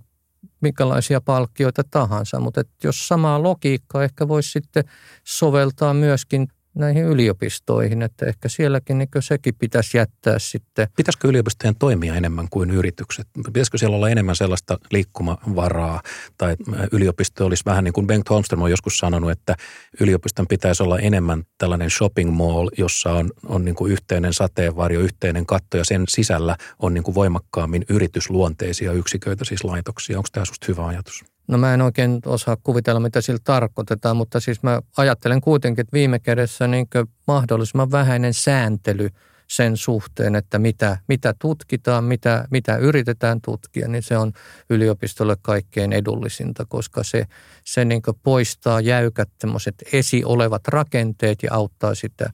minkälaisia palkkioita tahansa, mutta jos samaa logiikkaa ehkä voisi sitten soveltaa myöskin näihin yliopistoihin, että ehkä sielläkin niin sekin pitäisi jättää sitten. Pitäisikö yliopistojen toimia enemmän kuin yritykset? Pitäisikö siellä olla enemmän sellaista liikkumavaraa? Tai yliopisto olisi vähän niin kuin Bengt Holmström on joskus sanonut, että yliopiston pitäisi olla enemmän tällainen shopping mall, jossa on, on niin kuin yhteinen sateenvarjo, yhteinen katto ja sen sisällä on niin kuin voimakkaammin yritysluonteisia yksiköitä, siis laitoksia. Onko tämä sinusta hyvä ajatus? No mä en oikein osaa kuvitella, mitä sillä tarkoitetaan, mutta siis mä ajattelen kuitenkin, että viime kädessä niin mahdollisimman vähäinen sääntely sen suhteen, että mitä, mitä tutkitaan, mitä, mitä yritetään tutkia, niin se on yliopistolle kaikkein edullisinta, koska se, se niin poistaa jäykät esi olevat rakenteet ja auttaa sitä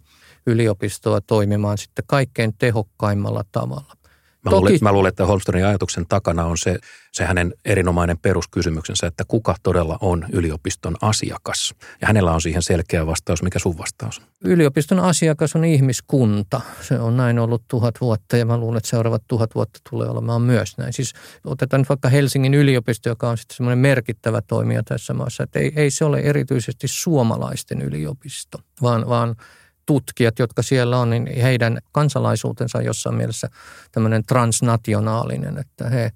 yliopistoa toimimaan sitten kaikkein tehokkaimmalla tavalla. Mä, Toki. luulen, mä luulen, että Holmströmin ajatuksen takana on se, se hänen erinomainen peruskysymyksensä, että kuka todella on yliopiston asiakas. Ja hänellä on siihen selkeä vastaus. Mikä sun vastaus on? Yliopiston asiakas on ihmiskunta. Se on näin ollut tuhat vuotta ja mä luulen, että seuraavat tuhat vuotta tulee olemaan myös näin. Siis otetaan nyt vaikka Helsingin yliopisto, joka on sitten semmoinen merkittävä toimija tässä maassa. Että ei, ei se ole erityisesti suomalaisten yliopisto, vaan, vaan – tutkijat, jotka siellä on, niin heidän kansalaisuutensa on jossain mielessä tämmöinen transnationaalinen, että he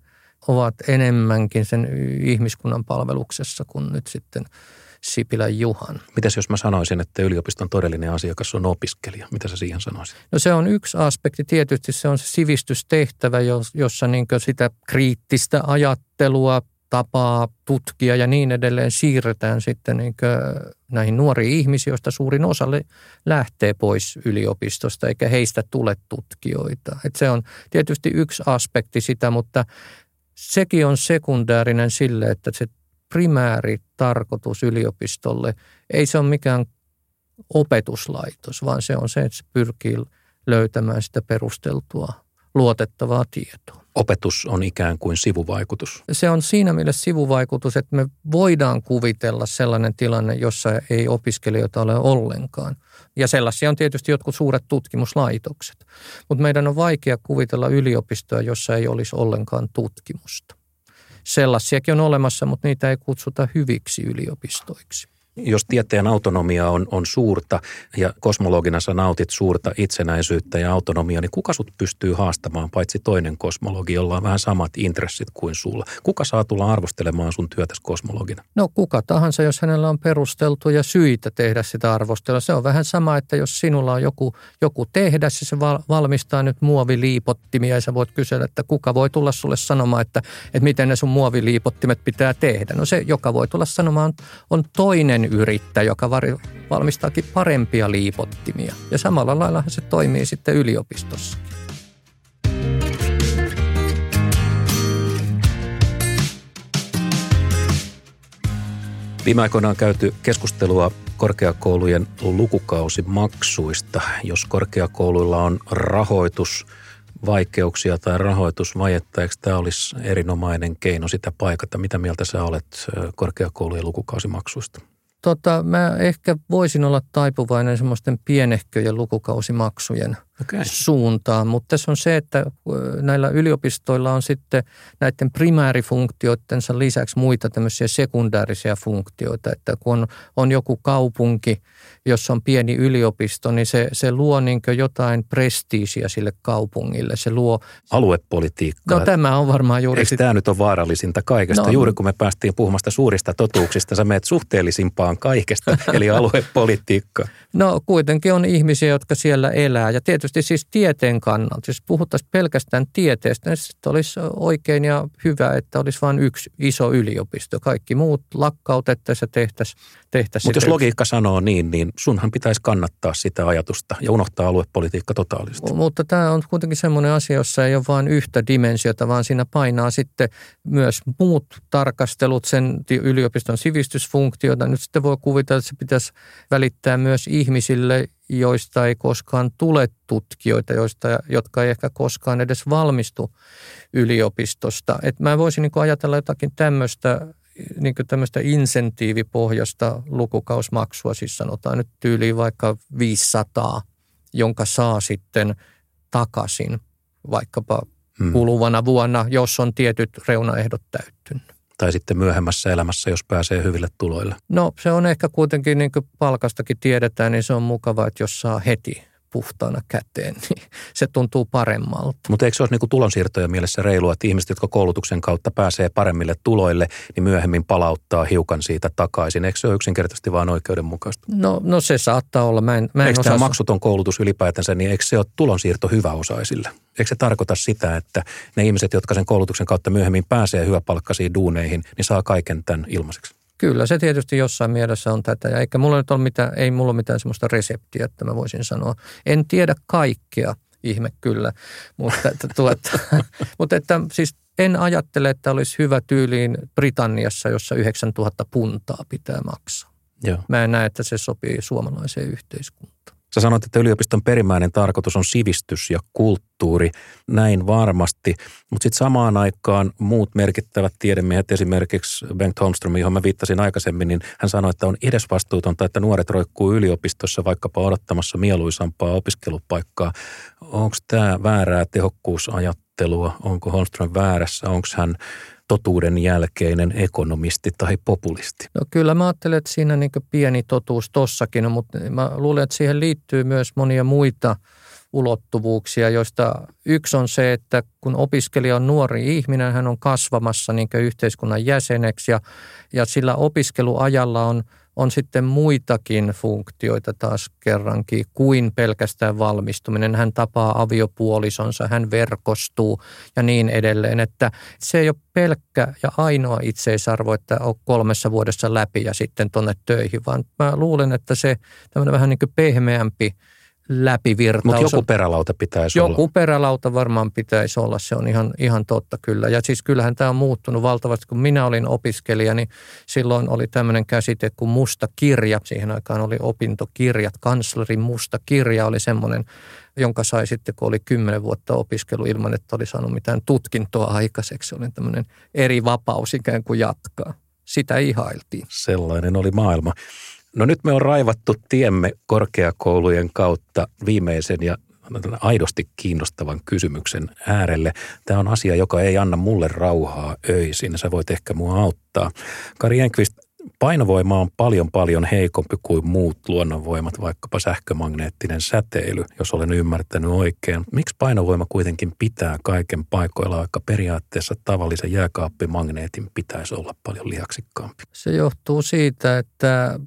ovat enemmänkin sen ihmiskunnan palveluksessa kuin nyt sitten Sipilän Juhan. Mitäs jos mä sanoisin, että yliopiston todellinen asiakas on opiskelija? Mitä sä siihen sanoisit? No se on yksi aspekti. Tietysti se on se sivistystehtävä, jossa niin sitä kriittistä ajattelua, tapaa tutkia ja niin edelleen siirretään sitten niin näihin nuoriin ihmisiin, joista suurin osa lähtee pois yliopistosta, eikä heistä tule tutkijoita. Et se on tietysti yksi aspekti sitä, mutta sekin on sekundäärinen sille, että se primääri tarkoitus yliopistolle ei se ole mikään opetuslaitos, vaan se on se, että se pyrkii löytämään sitä perusteltua, luotettavaa tietoa opetus on ikään kuin sivuvaikutus? Se on siinä mielessä sivuvaikutus, että me voidaan kuvitella sellainen tilanne, jossa ei opiskelijoita ole ollenkaan. Ja sellaisia on tietysti jotkut suuret tutkimuslaitokset. Mutta meidän on vaikea kuvitella yliopistoa, jossa ei olisi ollenkaan tutkimusta. Sellaisiakin on olemassa, mutta niitä ei kutsuta hyviksi yliopistoiksi. Jos tieteen autonomia on, on suurta ja kosmologina sä nautit suurta itsenäisyyttä ja autonomia, niin kuka sut pystyy haastamaan, paitsi toinen kosmologi, jolla on vähän samat intressit kuin sulla? Kuka saa tulla arvostelemaan sun työtäsi kosmologina? No kuka tahansa, jos hänellä on perusteltuja syitä tehdä sitä arvostelua. Se on vähän sama, että jos sinulla on joku, joku tehdä, ja se valmistaa nyt muoviliipottimia ja sä voit kysellä, että kuka voi tulla sulle sanomaan, että, että miten ne sun muoviliipottimet pitää tehdä. No se, joka voi tulla sanomaan, on toinen yrittäjä, joka valmistaakin parempia liipottimia. Ja samalla lailla se toimii sitten yliopistossa. Viime aikoina on käyty keskustelua korkeakoulujen lukukausimaksuista. Jos korkeakouluilla on rahoitus vaikeuksia tai rahoitusvajetta, eikö tämä olisi erinomainen keino sitä paikata? Mitä mieltä sä olet korkeakoulujen lukukausimaksuista? Tota, mä ehkä voisin olla taipuvainen semmoisten pienehköjen lukukausimaksujen okay. suuntaan, mutta tässä on se, että näillä yliopistoilla on sitten näiden primäärifunktioidensa lisäksi muita tämmöisiä sekundäärisiä funktioita, että kun on, on joku kaupunki – jos on pieni yliopisto, niin se, se luo niin jotain prestiisiä sille kaupungille. Se luo... Aluepolitiikkaa. No tämä on varmaan juuri... Eikö sit... tämä nyt ole vaarallisinta kaikesta? No, juuri kun me päästiin puhumasta suurista totuuksista, sä menet suhteellisimpaan kaikesta, eli aluepolitiikka. No kuitenkin on ihmisiä, jotka siellä elää. Ja tietysti siis tieteen kannalta, jos puhuttaisiin pelkästään tieteestä, niin sitten olisi oikein ja hyvä, että olisi vain yksi iso yliopisto. Kaikki muut lakkautettaisiin ja tehtäisiin tehtäisiin. Mutta jos logiikka sanoo niin, niin sunhan pitäisi kannattaa sitä ajatusta ja unohtaa aluepolitiikka totaalisesti. Mutta tämä on kuitenkin semmoinen asia, jossa ei ole vain yhtä dimensiota, vaan siinä painaa sitten myös muut tarkastelut, sen yliopiston sivistysfunktiota. Nyt sitten voi kuvitella, että se pitäisi välittää myös ihmisille, joista ei koskaan tule tutkijoita, joista, jotka ei ehkä koskaan edes valmistu yliopistosta. Et mä voisin niin ajatella jotakin tämmöistä niin tämmöistä insentiivipohjasta lukukausmaksua, siis sanotaan nyt tyyliin vaikka 500, jonka saa sitten takaisin vaikkapa hmm. kuluvana vuonna, jos on tietyt reunaehdot täyttynyt. Tai sitten myöhemmässä elämässä, jos pääsee hyville tuloille. No se on ehkä kuitenkin, niin kuin palkastakin tiedetään, niin se on mukava, että jos saa heti puhtaana käteen, niin se tuntuu paremmalta. Mutta eikö se olisi niin tulonsiirtojen mielessä reilua, että ihmiset, jotka koulutuksen kautta pääsee paremmille tuloille, niin myöhemmin palauttaa hiukan siitä takaisin? Eikö se ole yksinkertaisesti vain oikeudenmukaista? No, no se saattaa olla. Mä en, mä en eikö osaa... tämä maksuton koulutus ylipäätänsä, niin eikö se ole tulonsiirto hyväosaisille? Eikö se tarkoita sitä, että ne ihmiset, jotka sen koulutuksen kautta myöhemmin pääsee hyväpalkkaisiin duuneihin, niin saa kaiken tämän ilmaiseksi? Kyllä se tietysti jossain mielessä on tätä. Ja eikä mulla nyt ole mitään, ei mulla ole mitään sellaista reseptiä, että mä voisin sanoa. En tiedä kaikkea, ihme kyllä. Mutta, että, tuota, mutta että siis en ajattele, että olisi hyvä tyyliin Britanniassa, jossa 9000 puntaa pitää maksaa. Joo. Mä en näe, että se sopii suomalaiseen yhteiskuntaan. Sä sanoit, että yliopiston perimmäinen tarkoitus on sivistys ja kulttuuri, näin varmasti, mutta sitten samaan aikaan muut merkittävät tiedemiehet, esimerkiksi Bengt Holmström, johon mä viittasin aikaisemmin, niin hän sanoi, että on edesvastuutonta, että nuoret roikkuu yliopistossa vaikkapa odottamassa mieluisampaa opiskelupaikkaa. Onko tämä väärää tehokkuusajattelua? Onko Holmström väärässä? Onko hän totuuden jälkeinen ekonomisti tai populisti? No kyllä mä ajattelen, että siinä niin pieni totuus tossakin on, mutta mä luulen, että siihen liittyy myös monia muita ulottuvuuksia, joista yksi on se, että kun opiskelija on nuori ihminen, hän on kasvamassa niin yhteiskunnan jäseneksi ja, ja sillä opiskeluajalla on – on sitten muitakin funktioita taas kerrankin kuin pelkästään valmistuminen. Hän tapaa aviopuolisonsa, hän verkostuu ja niin edelleen. Että se ei ole pelkkä ja ainoa itseisarvo, että on kolmessa vuodessa läpi ja sitten tuonne töihin, vaan mä luulen, että se tämmöinen vähän niin kuin pehmeämpi – läpivirtaus. Mutta joku perälauta pitäisi joku olla. Joku perälauta varmaan pitäisi olla, se on ihan, ihan totta kyllä. Ja siis kyllähän tämä on muuttunut valtavasti. Kun minä olin opiskelija, niin silloin oli tämmöinen käsite kuin musta kirja. Siihen aikaan oli opintokirjat. Kanslerin musta kirja oli semmoinen, jonka sai sitten, kun oli kymmenen vuotta opiskelu ilman, että oli saanut mitään tutkintoa aikaiseksi. Oli tämmöinen eri vapaus ikään kuin jatkaa. Sitä ihailtiin. Sellainen oli maailma. No nyt me on raivattu tiemme korkeakoulujen kautta viimeisen ja aidosti kiinnostavan kysymyksen äärelle. Tämä on asia, joka ei anna mulle rauhaa öisin. Sä voit ehkä mua auttaa. Kari Enqvist, Painovoima on paljon paljon heikompi kuin muut luonnonvoimat, vaikkapa sähkömagneettinen säteily, jos olen ymmärtänyt oikein. Miksi painovoima kuitenkin pitää kaiken paikoilla, vaikka periaatteessa tavallisen jääkaappimagneetin pitäisi olla paljon lihaksikkaampi? Se johtuu siitä, että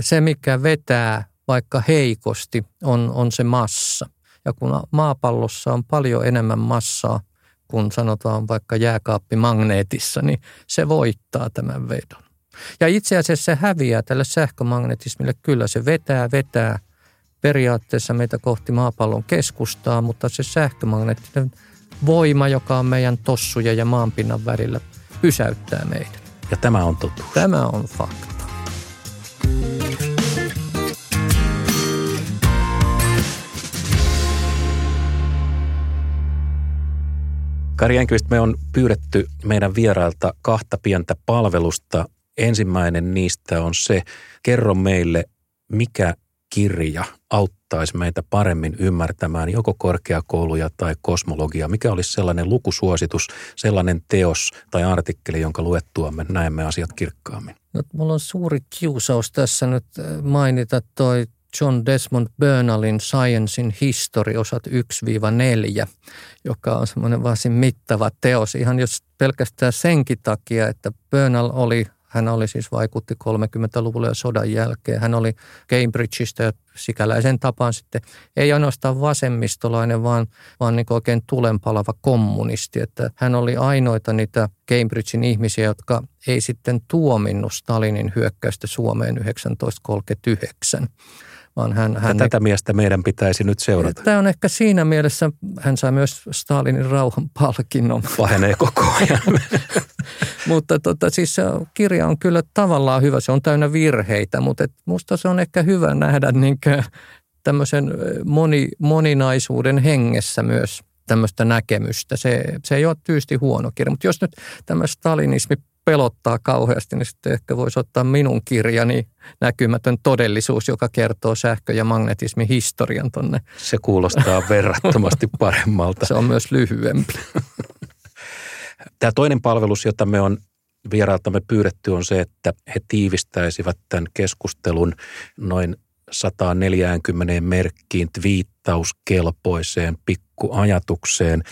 se mikä vetää vaikka heikosti on, on se massa. Ja kun maapallossa on paljon enemmän massaa kuin sanotaan vaikka jääkaappimagneetissa, niin se voittaa tämän vedon. Ja itse asiassa se häviää tälle sähkömagnetismille. Kyllä se vetää, vetää periaatteessa meitä kohti maapallon keskustaa, mutta se sähkömagneettinen voima, joka on meidän tossujen ja maanpinnan välillä, pysäyttää meidät. Ja tämä on totuus. Tämä on fakta. Kari Enqvist, me on pyydetty meidän vierailta kahta pientä palvelusta. Ensimmäinen niistä on se, kerro meille, mikä kirja auttaisi meitä paremmin ymmärtämään joko korkeakouluja tai kosmologiaa? Mikä olisi sellainen lukusuositus, sellainen teos tai artikkeli, jonka luettuamme näemme asiat kirkkaammin? No, mulla on suuri kiusaus tässä nyt äh, mainita toi John Desmond Bernalin Science in History osat 1-4, joka on semmoinen varsin mittava teos. Ihan jos pelkästään senkin takia, että Bernal oli hän oli siis vaikutti 30-luvulla ja sodan jälkeen. Hän oli Cambridgeista ja sikäläisen tapaan sitten ei ainoastaan vasemmistolainen, vaan, vaan niin oikein tulenpalava kommunisti. Että hän oli ainoita niitä Cambridgein ihmisiä, jotka ei sitten tuominnut Stalinin hyökkäystä Suomeen 1939 vaan hän, hän tätä miestä meidän pitäisi nyt seurata. Tämä on ehkä siinä mielessä, hän sai myös Stalinin rauhan palkinnon. Pahenee koko ajan. mutta tota, siis se kirja on kyllä tavallaan hyvä, se on täynnä virheitä, mutta et musta se on ehkä hyvä nähdä niin tämmöisen moni, moninaisuuden hengessä myös tämmöistä näkemystä. Se, se ei ole tyysti huono kirja, mutta jos nyt tämä stalinismi pelottaa kauheasti, niin sitten ehkä voisi ottaa minun kirjani Näkymätön todellisuus, joka kertoo sähkö- ja magnetismin historian tonne. Se kuulostaa verrattomasti paremmalta. Se on myös lyhyempi. Tämä toinen palvelus, jota me on vierailtamme pyydetty, on se, että he tiivistäisivät tämän keskustelun noin 140 merkkiin viittauskelpoiseen pikkuajatukseen.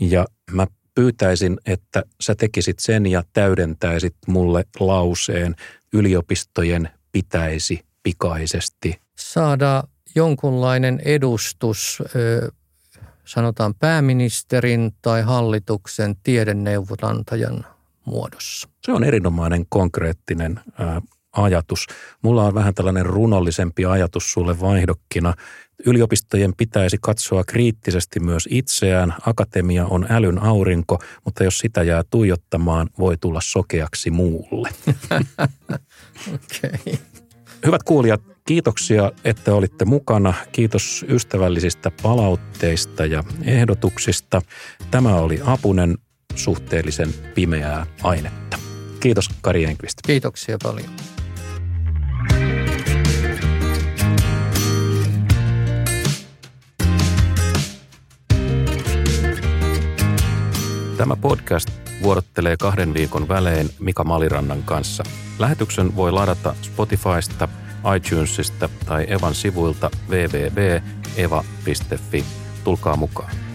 Ja mä pyytäisin, että sä tekisit sen ja täydentäisit mulle lauseen yliopistojen pitäisi pikaisesti saada jonkunlainen edustus, sanotaan pääministerin tai hallituksen tiedeneuvonantajan muodossa. Se on erinomainen konkreettinen ajatus. Mulla on vähän tällainen runollisempi ajatus sulle vaihdokkina. Yliopistojen pitäisi katsoa kriittisesti myös itseään. Akatemia on älyn aurinko, mutta jos sitä jää tuijottamaan, voi tulla sokeaksi muulle. okay. Hyvät kuulijat, kiitoksia, että olitte mukana. Kiitos ystävällisistä palautteista ja ehdotuksista. Tämä oli Apunen suhteellisen pimeää ainetta. Kiitos Kari Enqvist. Kiitoksia paljon. Tämä podcast vuorottelee kahden viikon välein Mika Malirannan kanssa. Lähetyksen voi ladata Spotifysta, iTunesista tai Evan sivuilta www.eva.fi. Tulkaa mukaan.